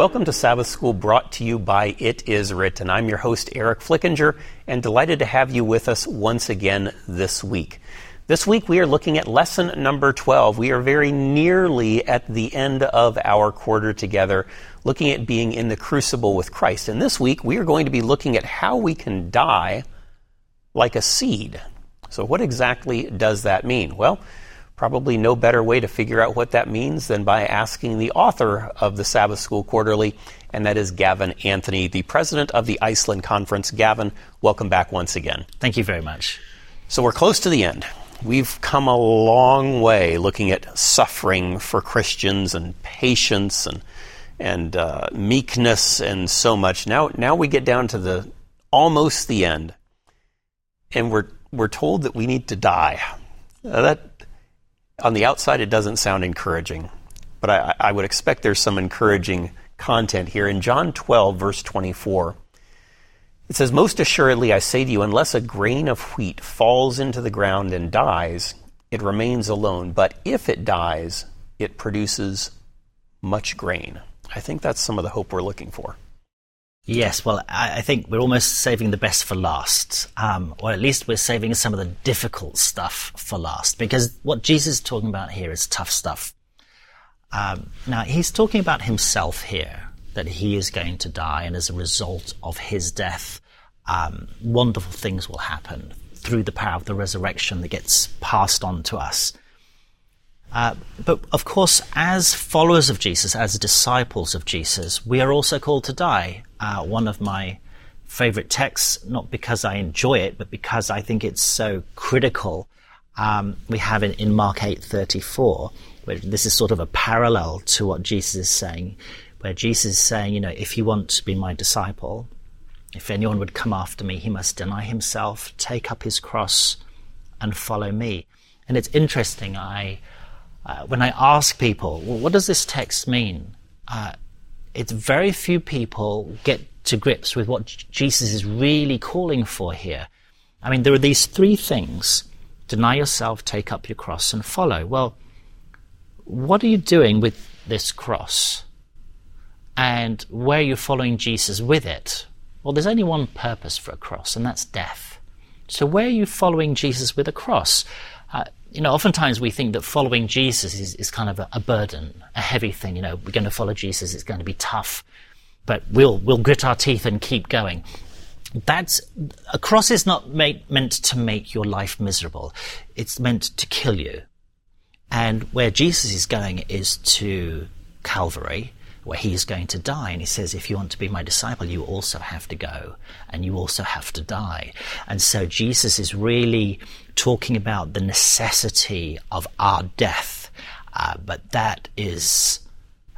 Welcome to Sabbath School brought to you by It Is Written. I'm your host, Eric Flickinger, and delighted to have you with us once again this week. This week we are looking at lesson number 12. We are very nearly at the end of our quarter together, looking at being in the crucible with Christ. And this week we are going to be looking at how we can die like a seed. So, what exactly does that mean? Well, probably no better way to figure out what that means than by asking the author of the Sabbath School Quarterly, and that is Gavin Anthony, the president of the Iceland Conference. Gavin, welcome back once again. Thank you very much. So we're close to the end. We've come a long way looking at suffering for Christians and patience and and uh, meekness and so much. Now, now we get down to the almost the end, and we're we're told that we need to die. Uh, that on the outside, it doesn't sound encouraging, but I, I would expect there's some encouraging content here. In John 12, verse 24, it says, Most assuredly I say to you, unless a grain of wheat falls into the ground and dies, it remains alone. But if it dies, it produces much grain. I think that's some of the hope we're looking for. Yes, well, I, think we're almost saving the best for last, um, or at least we're saving some of the difficult stuff for last, because what Jesus is talking about here is tough stuff. Um, now, he's talking about himself here, that he is going to die, and as a result of his death, um, wonderful things will happen through the power of the resurrection that gets passed on to us. Uh, but of course, as followers of Jesus, as disciples of Jesus, we are also called to die. Uh, one of my favorite texts, not because I enjoy it, but because I think it's so critical. Um, we have it in Mark 8:34, where this is sort of a parallel to what Jesus is saying, where Jesus is saying, you know, if you want to be my disciple, if anyone would come after me, he must deny himself, take up his cross, and follow me. And it's interesting. I uh, when I ask people, well, what does this text mean? Uh, it's very few people get to grips with what Jesus is really calling for here. I mean, there are these three things deny yourself, take up your cross, and follow. Well, what are you doing with this cross? And where are you following Jesus with it? Well, there's only one purpose for a cross, and that's death. So, where are you following Jesus with a cross? Uh, you know, oftentimes we think that following Jesus is, is kind of a, a, burden, a heavy thing. You know, we're going to follow Jesus, it's going to be tough, but we'll, we'll grit our teeth and keep going. That's, a cross is not made, meant to make your life miserable. It's meant to kill you. And where Jesus is going is to Calvary, where he is going to die. And he says, if you want to be my disciple, you also have to go and you also have to die. And so Jesus is really talking about the necessity of our death. Uh, but that is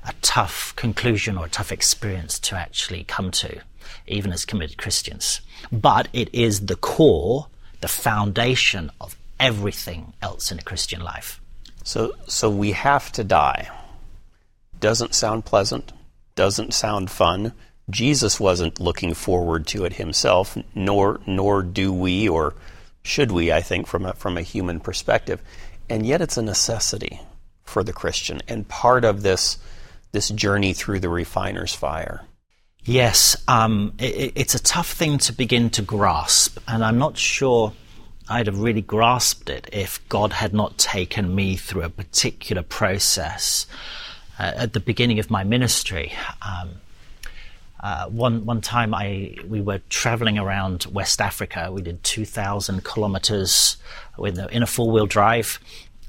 a tough conclusion or a tough experience to actually come to, even as committed Christians. But it is the core, the foundation of everything else in a Christian life. So, so we have to die doesn't sound pleasant, doesn't sound fun. Jesus wasn't looking forward to it himself, nor nor do we or should we, I think, from a, from a human perspective. And yet it's a necessity for the Christian and part of this this journey through the refiner's fire. Yes, um, it, it's a tough thing to begin to grasp, and I'm not sure I'd have really grasped it if God had not taken me through a particular process uh, at the beginning of my ministry. Um, uh, one one time, I we were traveling around West Africa. We did two thousand kilometers in a four wheel drive,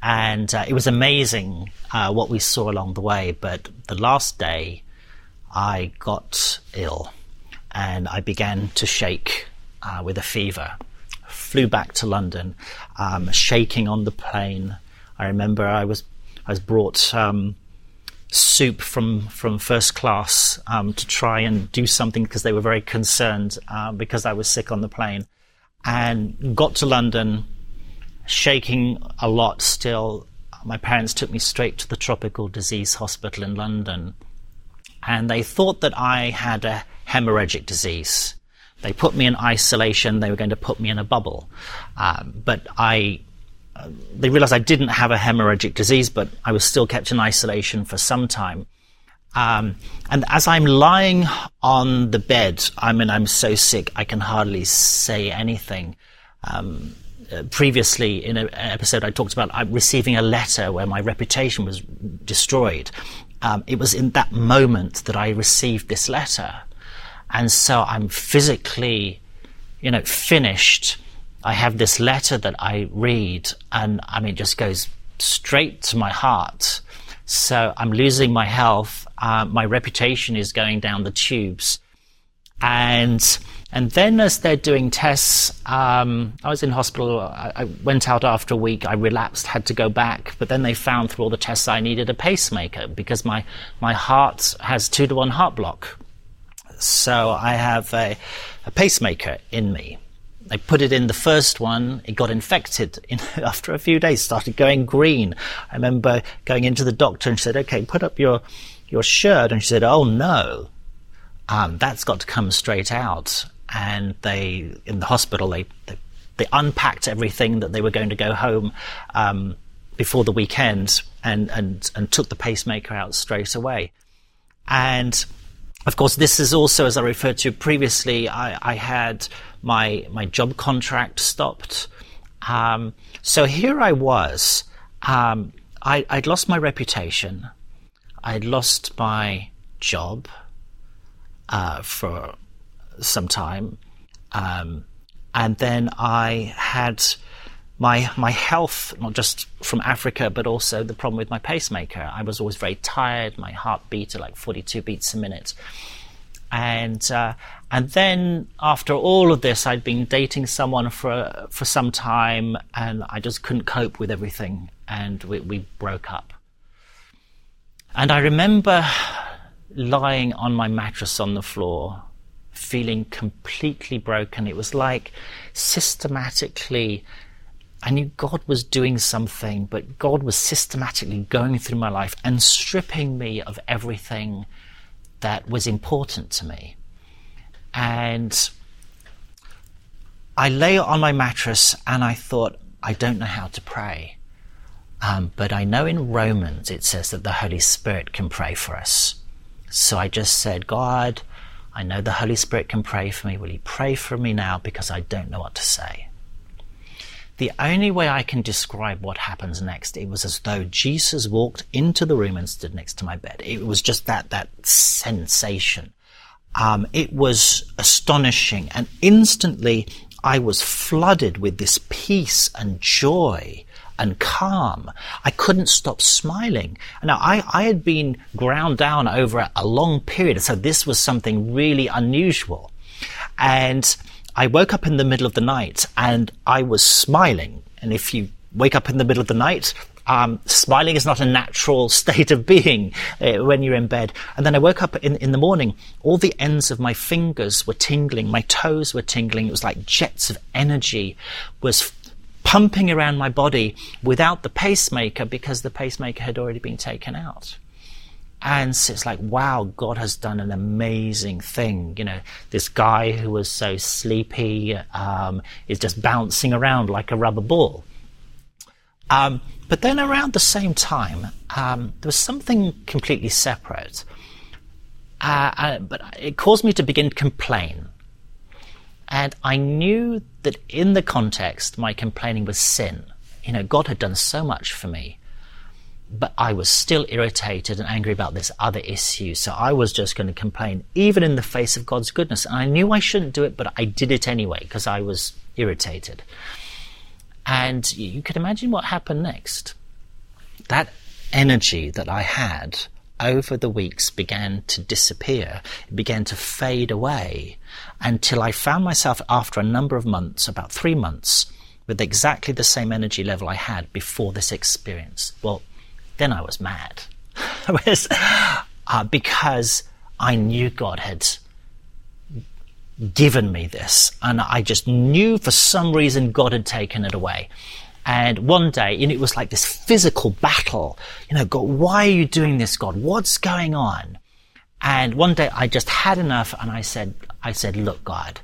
and uh, it was amazing uh, what we saw along the way. But the last day, I got ill, and I began to shake uh, with a fever. Flew back to London, um, shaking on the plane. I remember I was I was brought. Um, soup from from first class um, to try and do something because they were very concerned uh, because I was sick on the plane, and got to London, shaking a lot still. My parents took me straight to the tropical disease hospital in London, and they thought that I had a hemorrhagic disease. They put me in isolation. They were going to put me in a bubble, um, but I they realized I didn't have a hemorrhagic disease, but I was still kept in isolation for some time. Um, and as I'm lying on the bed, I mean, I'm so sick, I can hardly say anything. Um, uh, previously, in an episode, I talked about uh, receiving a letter where my reputation was destroyed. Um, it was in that moment that I received this letter. And so I'm physically, you know, finished. I have this letter that I read, and I mean, it just goes straight to my heart. So I'm losing my health. Uh, my reputation is going down the tubes. And and then as they're doing tests, um, I was in hospital. I, I, went out after a week. I relapsed, had to go back. But then they found through all the tests I needed a pacemaker because my my heart has two to one heart block. So I have a, a pacemaker in me. I put it in the first one. It got infected in, after a few days, started going green. I remember going into the doctor and she said, okay, put up your, your shirt. And she said, oh no, um, that's got to come straight out. And they, in the hospital, they, they, they unpacked everything that they were going to go home, um, before the weekend and, and, and took the pacemaker out straight away. And of course, this is also, as I referred to previously, I, I had my my job contract stopped. Um, so here I was. Um, I, would lost my reputation. I'd lost my job uh, for some time, um, and then I had my my health, not just from Africa, but also the problem with my pacemaker. I was always very tired. My heart beat at like 42 beats a minute. And uh, and then after all of this, I'd been dating someone for for some time, and I just couldn't cope with everything, and we, we broke up. And I remember lying on my mattress on the floor, feeling completely broken. It was like systematically I knew God was doing something, but God was systematically going through my life and stripping me of everything that was important to me. And I lay on my mattress and I thought, I don't know how to pray. Um, but I know in Romans it says that the Holy Spirit can pray for us. So I just said, God, I know the Holy Spirit can pray for me. Will you pray for me now? Because I don't know what to say. The only way I can describe what happens next, it was as though Jesus walked into the room and stood next to my bed. It was just that, that sensation. Um, it was astonishing and instantly I was flooded with this peace and joy and calm. I couldn't stop smiling. Now, I, I had been ground down over a long period, so this was something really unusual. And I woke up in the middle of the night and I was smiling. And if you wake up in the middle of the night, um, smiling is not a natural state of being uh, when you're in bed. And then I woke up in, in the morning, all the ends of my fingers were tingling, my toes were tingling. It was like jets of energy was pumping around my body without the pacemaker because the pacemaker had already been taken out. And it's like, wow, God has done an amazing thing. You know, this guy who was so sleepy um, is just bouncing around like a rubber ball. Um, but then around the same time, um, there was something completely separate. Uh, uh, but it caused me to begin to complain. And I knew that in the context, my complaining was sin. You know, God had done so much for me but I was still irritated and angry about this other issue. So I was just going to complain, even in the face of God's goodness. And I knew I shouldn't do it, but I did it anyway because I was irritated. And you could imagine what happened next. That energy that I had over the weeks began to disappear. It began to fade away until I found myself after a number of months, about three months, with exactly the same energy level I had before this experience. Well, then I was mad. was, uh, because I knew God had given me this, and I just knew for some reason God had taken it away. And one day, and it was like this physical battle. You know, God, why are you doing this, God? What's going on? And one day I just had enough and I said, I said, look, God,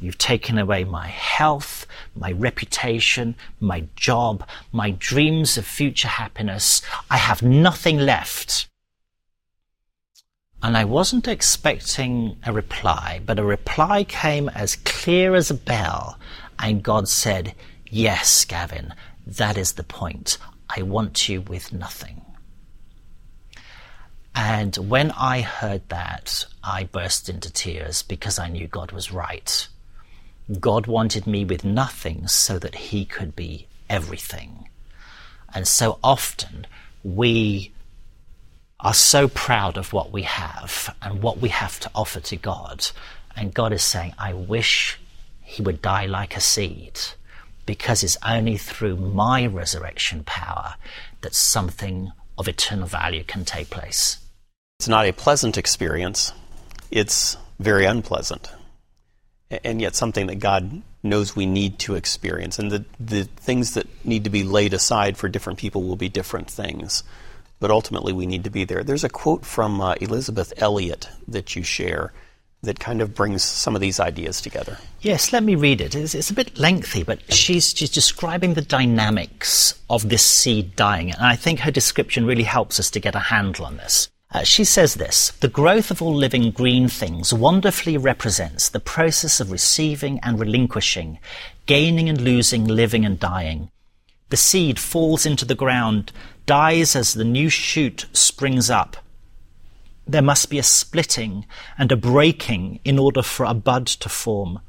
You've taken away my health, my reputation, my job, my dreams of future happiness. I have nothing left. And I wasn't expecting a reply, but a reply came as clear as a bell. And God said, Yes, Gavin, that is the point. I want you with nothing. And when I heard that, I burst into tears because I knew God was right. God wanted me with nothing so that He could be everything. And so often we are so proud of what we have and what we have to offer to God. And God is saying, I wish He would die like a seed because it's only through my resurrection power that something of eternal value can take place. It's not a pleasant experience, it's very unpleasant. And yet, something that God knows we need to experience. And the, the things that need to be laid aside for different people will be different things. But ultimately, we need to be there. There's a quote from uh, Elisabeth Elliot that you share that kind of brings some of these ideas together. Yes, let me read it. It's, it's, a bit lengthy, but she's, she's describing the dynamics of this seed dying. And I think her description really helps us to get a handle on this. Uh, she says this The growth of all living green things wonderfully represents the process of receiving and relinquishing, gaining and losing, living and dying. The seed falls into the ground, dies as the new shoot springs up. There must be a splitting and a breaking in order for a bud to form.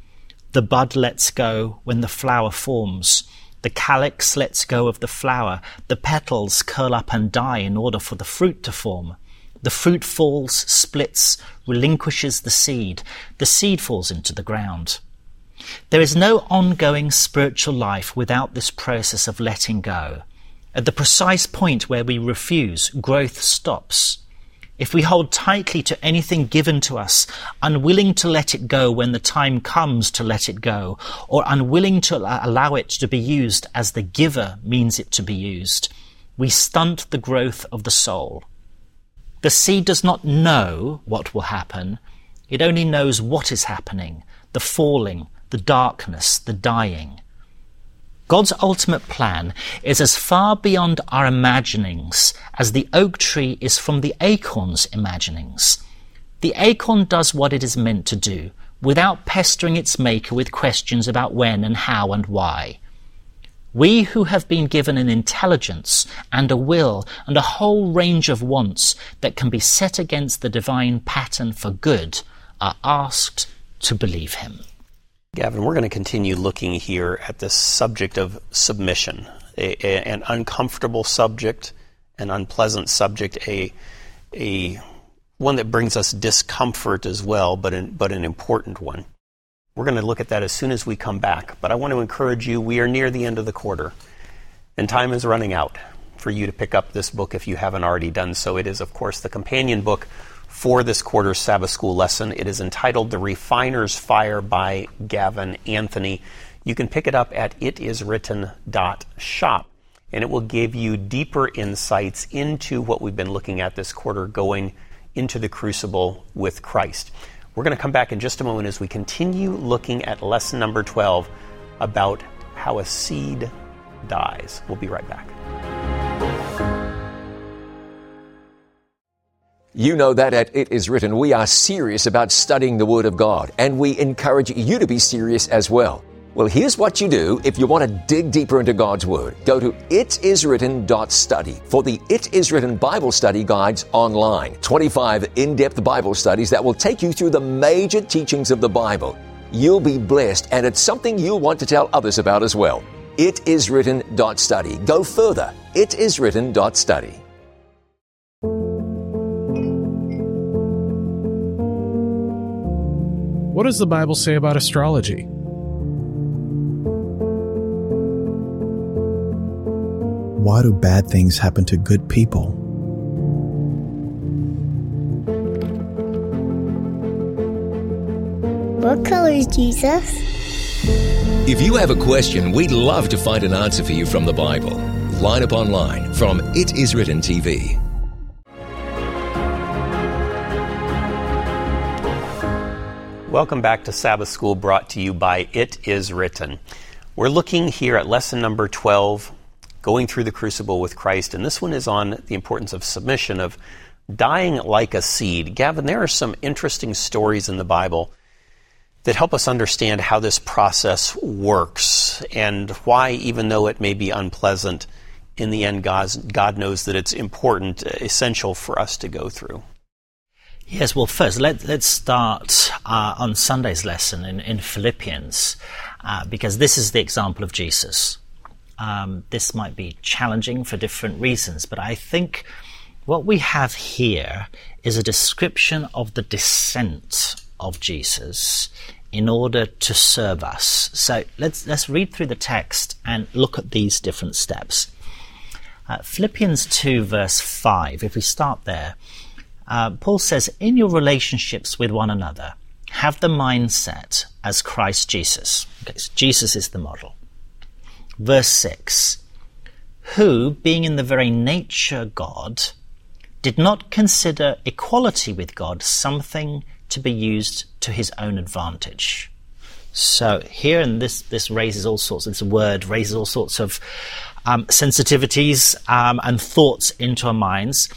The bud lets go when the flower forms. The calyx lets go of the flower. The petals curl up and die in order for the fruit to form. The fruit falls, splits, relinquishes the seed. The seed falls into the ground. There is no ongoing spiritual life without this process of letting go. At the precise point where we refuse, growth stops. If we hold tightly to anything given to us, unwilling to let it go when the time comes to let it go, or unwilling to allow it to be used as the giver means it to be used, we stunt the growth of the soul. The seed does not know what will happen. It only knows what is happening, the falling, the darkness, the dying. God's ultimate plan is as far beyond our imaginings as the oak tree is from the acorn's imaginings. The acorn does what it is meant to do, without pestering its maker with questions about when and how and why. We who have been given an intelligence and a will and a whole range of wants that can be set against the divine pattern for good are asked to believe him. Gavin, we're going to continue looking here at this subject of submission, a, a, an uncomfortable subject, an unpleasant subject, a, a one that brings us discomfort as well, but an, but an important one. We're going to look at that as soon as we come back. But I want to encourage you, we are near the end of the quarter, and time is running out for you to pick up this book if you haven't already done so. It is, of course, the companion book for this quarter's Sabbath School lesson. It is entitled The Refiner's Fire by Gavin Anthony. You can pick it up at itiswritten.shop, and it will give you deeper insights into what we've been looking at this quarter going into the crucible with Christ. We're going to come back in just a moment as we continue looking at lesson number 12 about how a seed dies. We'll be right back. You know that at It Is Written, we are serious about studying the Word of God, and we encourage you to be serious as well. Well, here's what you do if you want to dig deeper into God's Word. Go to itiswritten.study for the It Is Written Bible Study Guides online. 25 in depth Bible studies that will take you through the major teachings of the Bible. You'll be blessed, and it's something you'll want to tell others about as well. Itiswritten.study. Go further. Itiswritten.study. What does the Bible say about astrology? Why do bad things happen to good people? What color is Jesus? If you have a question, we'd love to find an answer for you from the Bible. Line up online from It Is Written TV. Welcome back to Sabbath School brought to you by It Is Written. We're looking here at lesson number 12 going through the crucible with Christ. And this one is on the importance of submission, of dying like a seed. Gavin, there are some interesting stories in the Bible that help us understand how this process works and why, even though it may be unpleasant, in the end, God's, God knows that it's important, essential for us to go through. Yes, well, first, let, let's start uh, on Sunday's lesson in, in Philippians, uh, because this is the example of Jesus. Um, this might be challenging for different reasons, but I think what we have here is a description of the descent of Jesus in order to serve us. So let's, let's read through the text and look at these different steps. Uh, Philippians 2 verse 5, if we start there, uh, Paul says, in your relationships with one another, have the mindset as Christ Jesus. Okay, so Jesus is the model. Verse 6, who, being in the very nature God, did not consider equality with God something to be used to his own advantage. So here, and this this raises all sorts. This word raises all sorts of um, sensitivities um, and thoughts into our minds.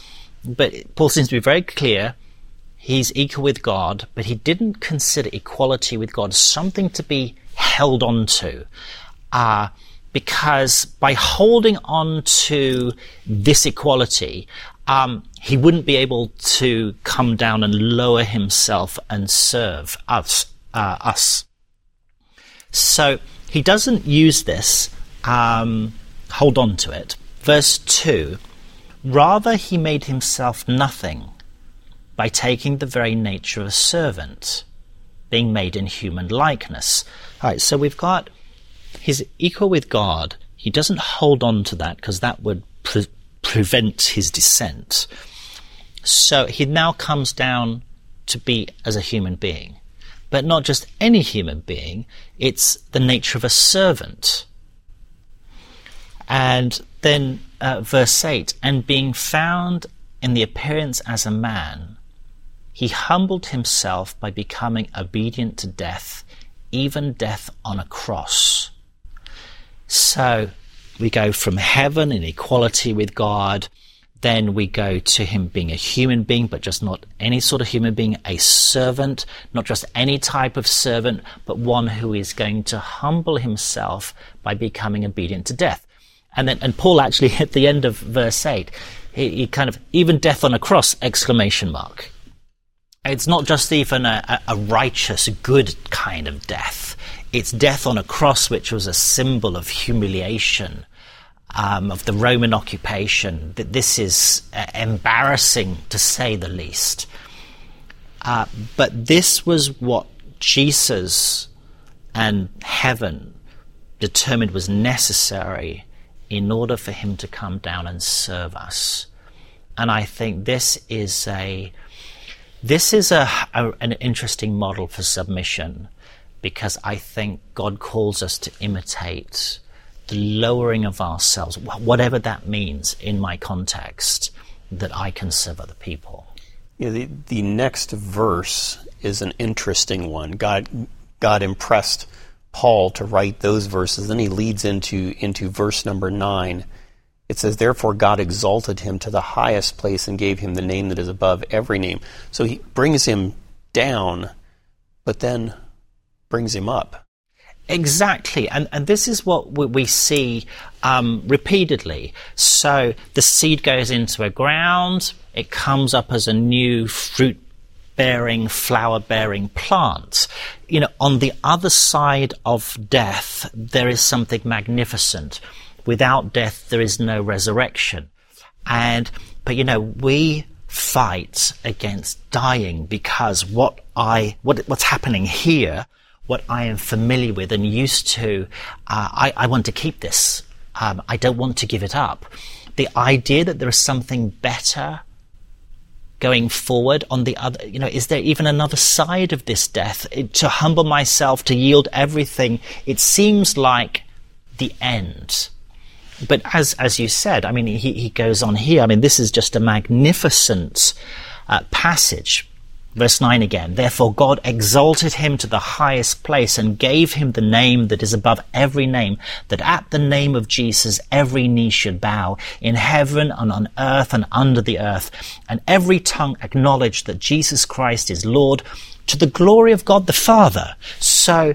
But Paul seems to be very clear. He's equal with God, but he didn't consider equality with God something to be held on to. Uh, because by holding on to this equality, um, he wouldn't be able to come down and lower himself and serve us. Uh, us. So he doesn't use this, um, hold on to it. Verse 2 Rather, he made himself nothing by taking the very nature of a servant, being made in human likeness. All right, so we've got his equal with God. He doesn't hold on to that because that would pre- prevent his descent. So he now comes down to be as a human being. But not just any human being, it's the nature of a servant. And then uh, verse 8 and being found in the appearance as a man, he humbled himself by becoming obedient to death, even death on a cross. So we go from heaven in equality with God. Then we go to him being a human being, but just not any sort of human being, a servant, not just any type of servant, but one who is going to humble himself by becoming obedient to death. And then, and Paul actually at the end of verse 8, he, he kind of, even death on a cross, exclamation mark. It's not just even a, a righteous, good kind of death. It's death on a cross, which was a symbol of humiliation, um, of the Roman occupation. That this is uh, embarrassing to say the least. Uh, but this was what Jesus and heaven determined was necessary in order for him to come down and serve us. And I think this is a this is a, a, an interesting model for submission because I think God calls us to imitate the lowering of ourselves, whatever that means in my context, that I can serve other people. The, the next verse is an interesting one. God, God impressed Paul to write those verses. Then he leads into, into verse number nine. It says, Therefore God exalted him to the highest place and gave him the name that is above every name. So he brings him down, but then brings him up. Exactly, and and this is what we see um, repeatedly. So the seed goes into a ground, it comes up as a new fruit bearing, flower bearing plant. You know, on the other side of death, there is something magnificent. Without death, there is no resurrection. And, but you know, we fight against dying because what I, what, what's happening here what I am familiar with and used to. Uh, I, I, want to keep this. Um, I don't want to give it up. The idea that there is something better going forward on the other, you know, is there even another side of this death? It, to humble myself, to yield everything, it seems like the end. But as, as you said, I mean, he, he goes on here. I mean, this is just a magnificent uh, passage Verse 9 again. Therefore God exalted him to the highest place and gave him the name that is above every name, that at the name of Jesus every knee should bow in heaven and on earth and under the earth, and every tongue acknowledge that Jesus Christ is Lord to the glory of God the Father. So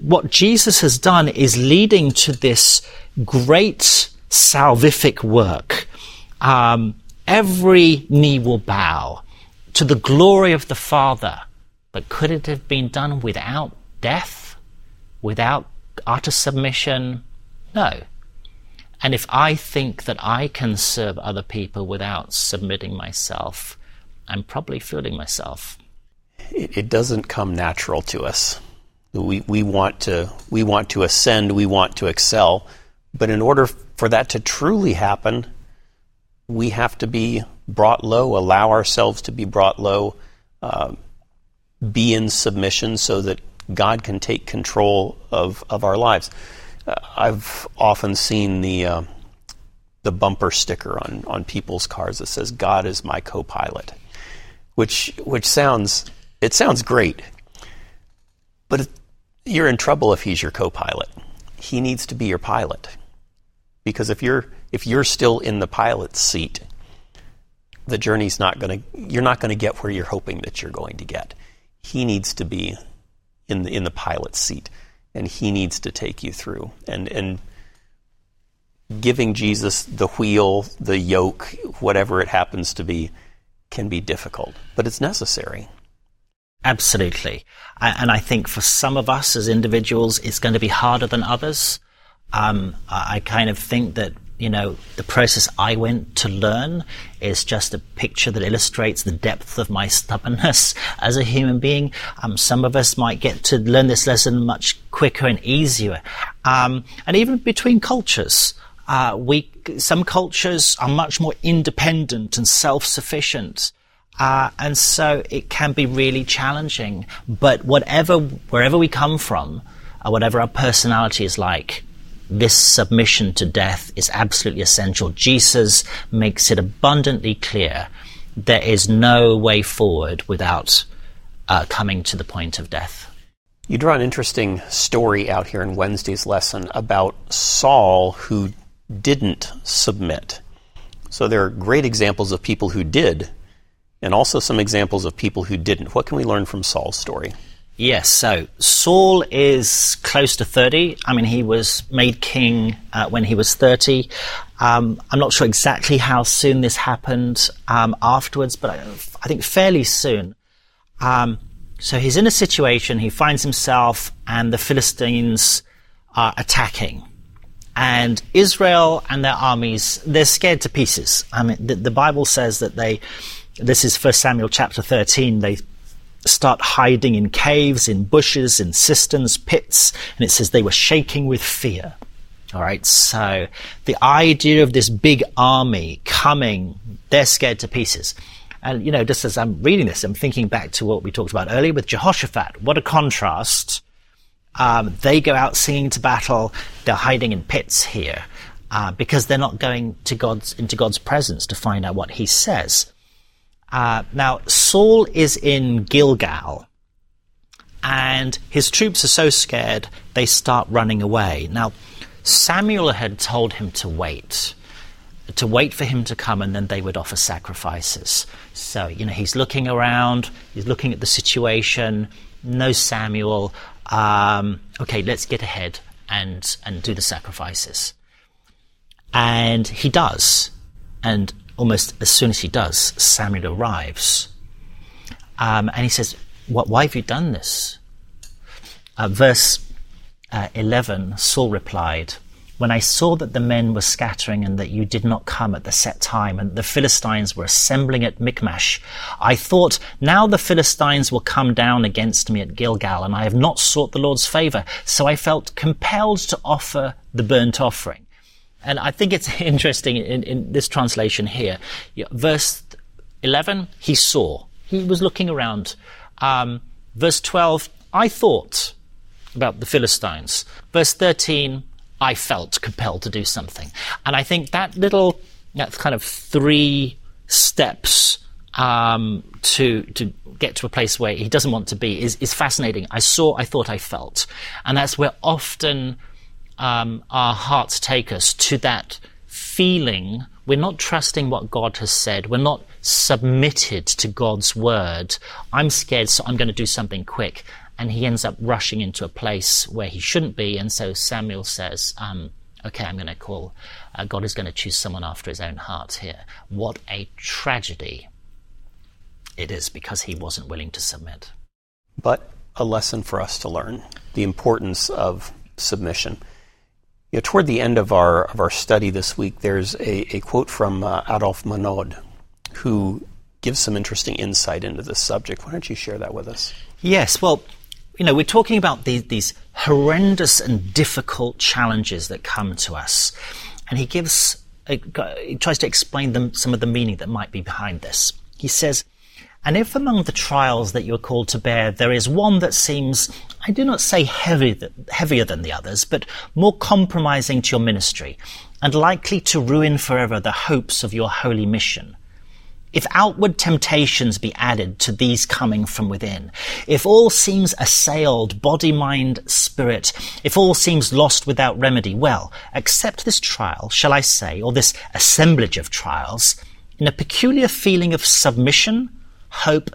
what Jesus has done is leading to this great salvific work. Um, every knee will bow to the glory of the Father. But could it have been done without death? Without utter submission? No. And if I think that I can serve other people without submitting myself, I'm probably fooling myself. It, it doesn't come natural to us. We, we, want to, we want to ascend, we want to excel, but in order for that to truly happen, we have to be brought low, allow ourselves to be brought low, uh, be in submission so that God can take control of, of our lives. Uh, I've often seen the, uh, the bumper sticker on, on people's cars that says, God is my co pilot, which, which sounds, it sounds great, but you're in trouble if he's your co pilot. He needs to be your pilot. Because if you're, if you're still in the pilot's seat, the journey's not going to you're not going to get where you're hoping that you're going to get. He needs to be in the in the pilot's seat and he needs to take you through and and giving Jesus the wheel, the yoke, whatever it happens to be can be difficult, but it's necessary. Absolutely. And I think for some of us as individuals, it's going to be harder than others. Um, I kind of think that you know, the process I went to learn is just a picture that illustrates the depth of my stubbornness as a human being. Um, some of us might get to learn this lesson much quicker and easier. Um, and even between cultures, uh, we, some cultures are much more independent and self-sufficient. Uh, and so it can be really challenging. But whatever, wherever we come from, uh, whatever our personality is like, this submission to death is absolutely essential. Jesus makes it abundantly clear there is no way forward without uh, coming to the point of death. You draw an interesting story out here in Wednesday's lesson about Saul who didn't submit. So there are great examples of people who did, and also some examples of people who didn't. What can we learn from Saul's story? Yes, so Saul is close to 30. I mean, he was made king uh, when he was 30. Um, I'm not sure exactly how soon this happened um, afterwards, but I, I, think fairly soon. Um, so he's in a situation, he finds himself, and the Philistines are attacking. And Israel and their armies, they're scared to pieces. I mean, the, the Bible says that they, this is 1 Samuel chapter 13, they start hiding in caves, in bushes, in cisterns, pits, and it says they were shaking with fear. All right, so the idea of this big army coming, they're scared to pieces. And, you know, just as I'm reading this, I'm thinking back to what we talked about earlier with Jehoshaphat. What a contrast. Um, they go out singing to battle, they're hiding in pits here. Uh, because they're not going to God's, into God's presence to find out what He says. Uh, now, Saul is in Gilgal, and his troops are so scared they start running away. Now, Samuel had told him to wait, to wait for him to come, and then they would offer sacrifices. So, you know, he's looking around, he's looking at the situation. No Samuel. Um, okay, let's get ahead and and do the sacrifices. And he does. And almost as soon as he does, Samuel arrives. Um, and he says, Why have you done this? Uh, verse uh, 11 Saul replied, When I saw that the men were scattering and that you did not come at the set time, and the Philistines were assembling at Michmash, I thought, Now the Philistines will come down against me at Gilgal, and I have not sought the Lord's favor. So I felt compelled to offer the burnt offering. And I think it's interesting in, in this translation here. Verse 11, he saw. He was looking around. Um, verse 12, I thought about the Philistines. Verse 13, I felt compelled to do something. And I think that little, that kind of three steps um, to to get to a place where he doesn't want to be is, is fascinating. I saw, I thought, I felt, and that's where often um, our hearts take us to that feeling. We're not trusting what God has said. We're not submitted to God's word. I'm scared, so I'm going to do something quick. And he ends up rushing into a place where he shouldn't be. And so Samuel says, um, okay, I'm going to call. Uh, God is going to choose someone after his own heart here. What a tragedy it is because he wasn't willing to submit. But a lesson for us to learn the importance of submission. You know, toward the end of our of our study this week, there's a, a quote from uh, Adolphe Monod, who gives some interesting insight into this subject. Why don't you share that with us? Yes, well, you know, we're talking about these, these horrendous and difficult challenges that come to us, and he gives, he tries to explain them some of the meaning that might be behind this. He says, and if among the trials that you are called to bear there is one that seems, I do not say heavy, heavier than the others, but more compromising to your ministry, and likely to ruin forever the hopes of your holy mission, if outward temptations be added to these coming from within, if all seems assailed, body, mind, spirit, if all seems lost without remedy, well, accept this trial, shall I say, or this assemblage of trials, in a peculiar feeling of submission, hope,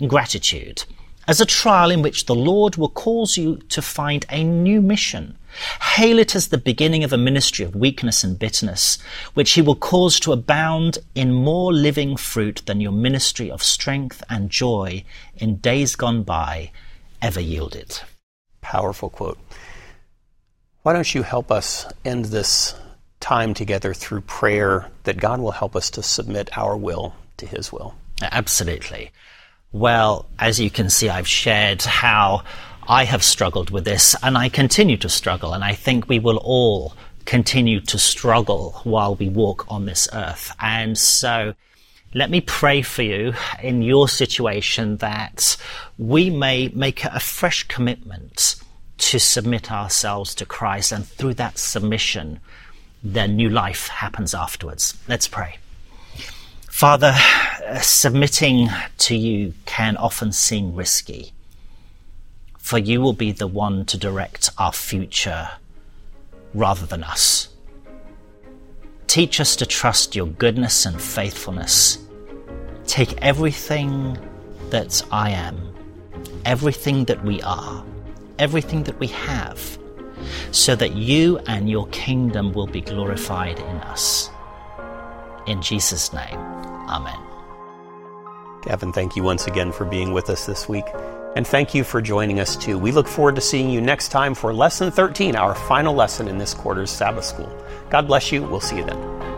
and gratitude as a trial in which the Lord will cause you to find a new mission. Hail it as the beginning of a ministry of weakness and bitterness, which he will cause to abound in more living fruit than your ministry of strength and joy in days gone by ever yielded. Powerful quote. Why don't you help us end this time together through prayer that God will help us to submit our will to his will? Absolutely. Well, as you can see, I've shared how I have struggled with this and I continue to struggle. And I think we will all continue to struggle while we walk on this earth. And so let me pray for you in your situation that we may make a fresh commitment to submit ourselves to Christ. And through that submission, then new life happens afterwards. Let's pray. Father, submitting to you can often seem risky, for you will be the one to direct our future rather than us. Teach us to trust your goodness and faithfulness. Take everything that I am, everything that we are, everything that we have, so that you and your kingdom will be glorified in us. In Jesus' name, Amen. Gavin, thank you once again for being with us this week. And thank you for joining us too. We look forward to seeing you next time for Lesson 13, our final lesson in this quarter's Sabbath School. God bless you. We'll see you then.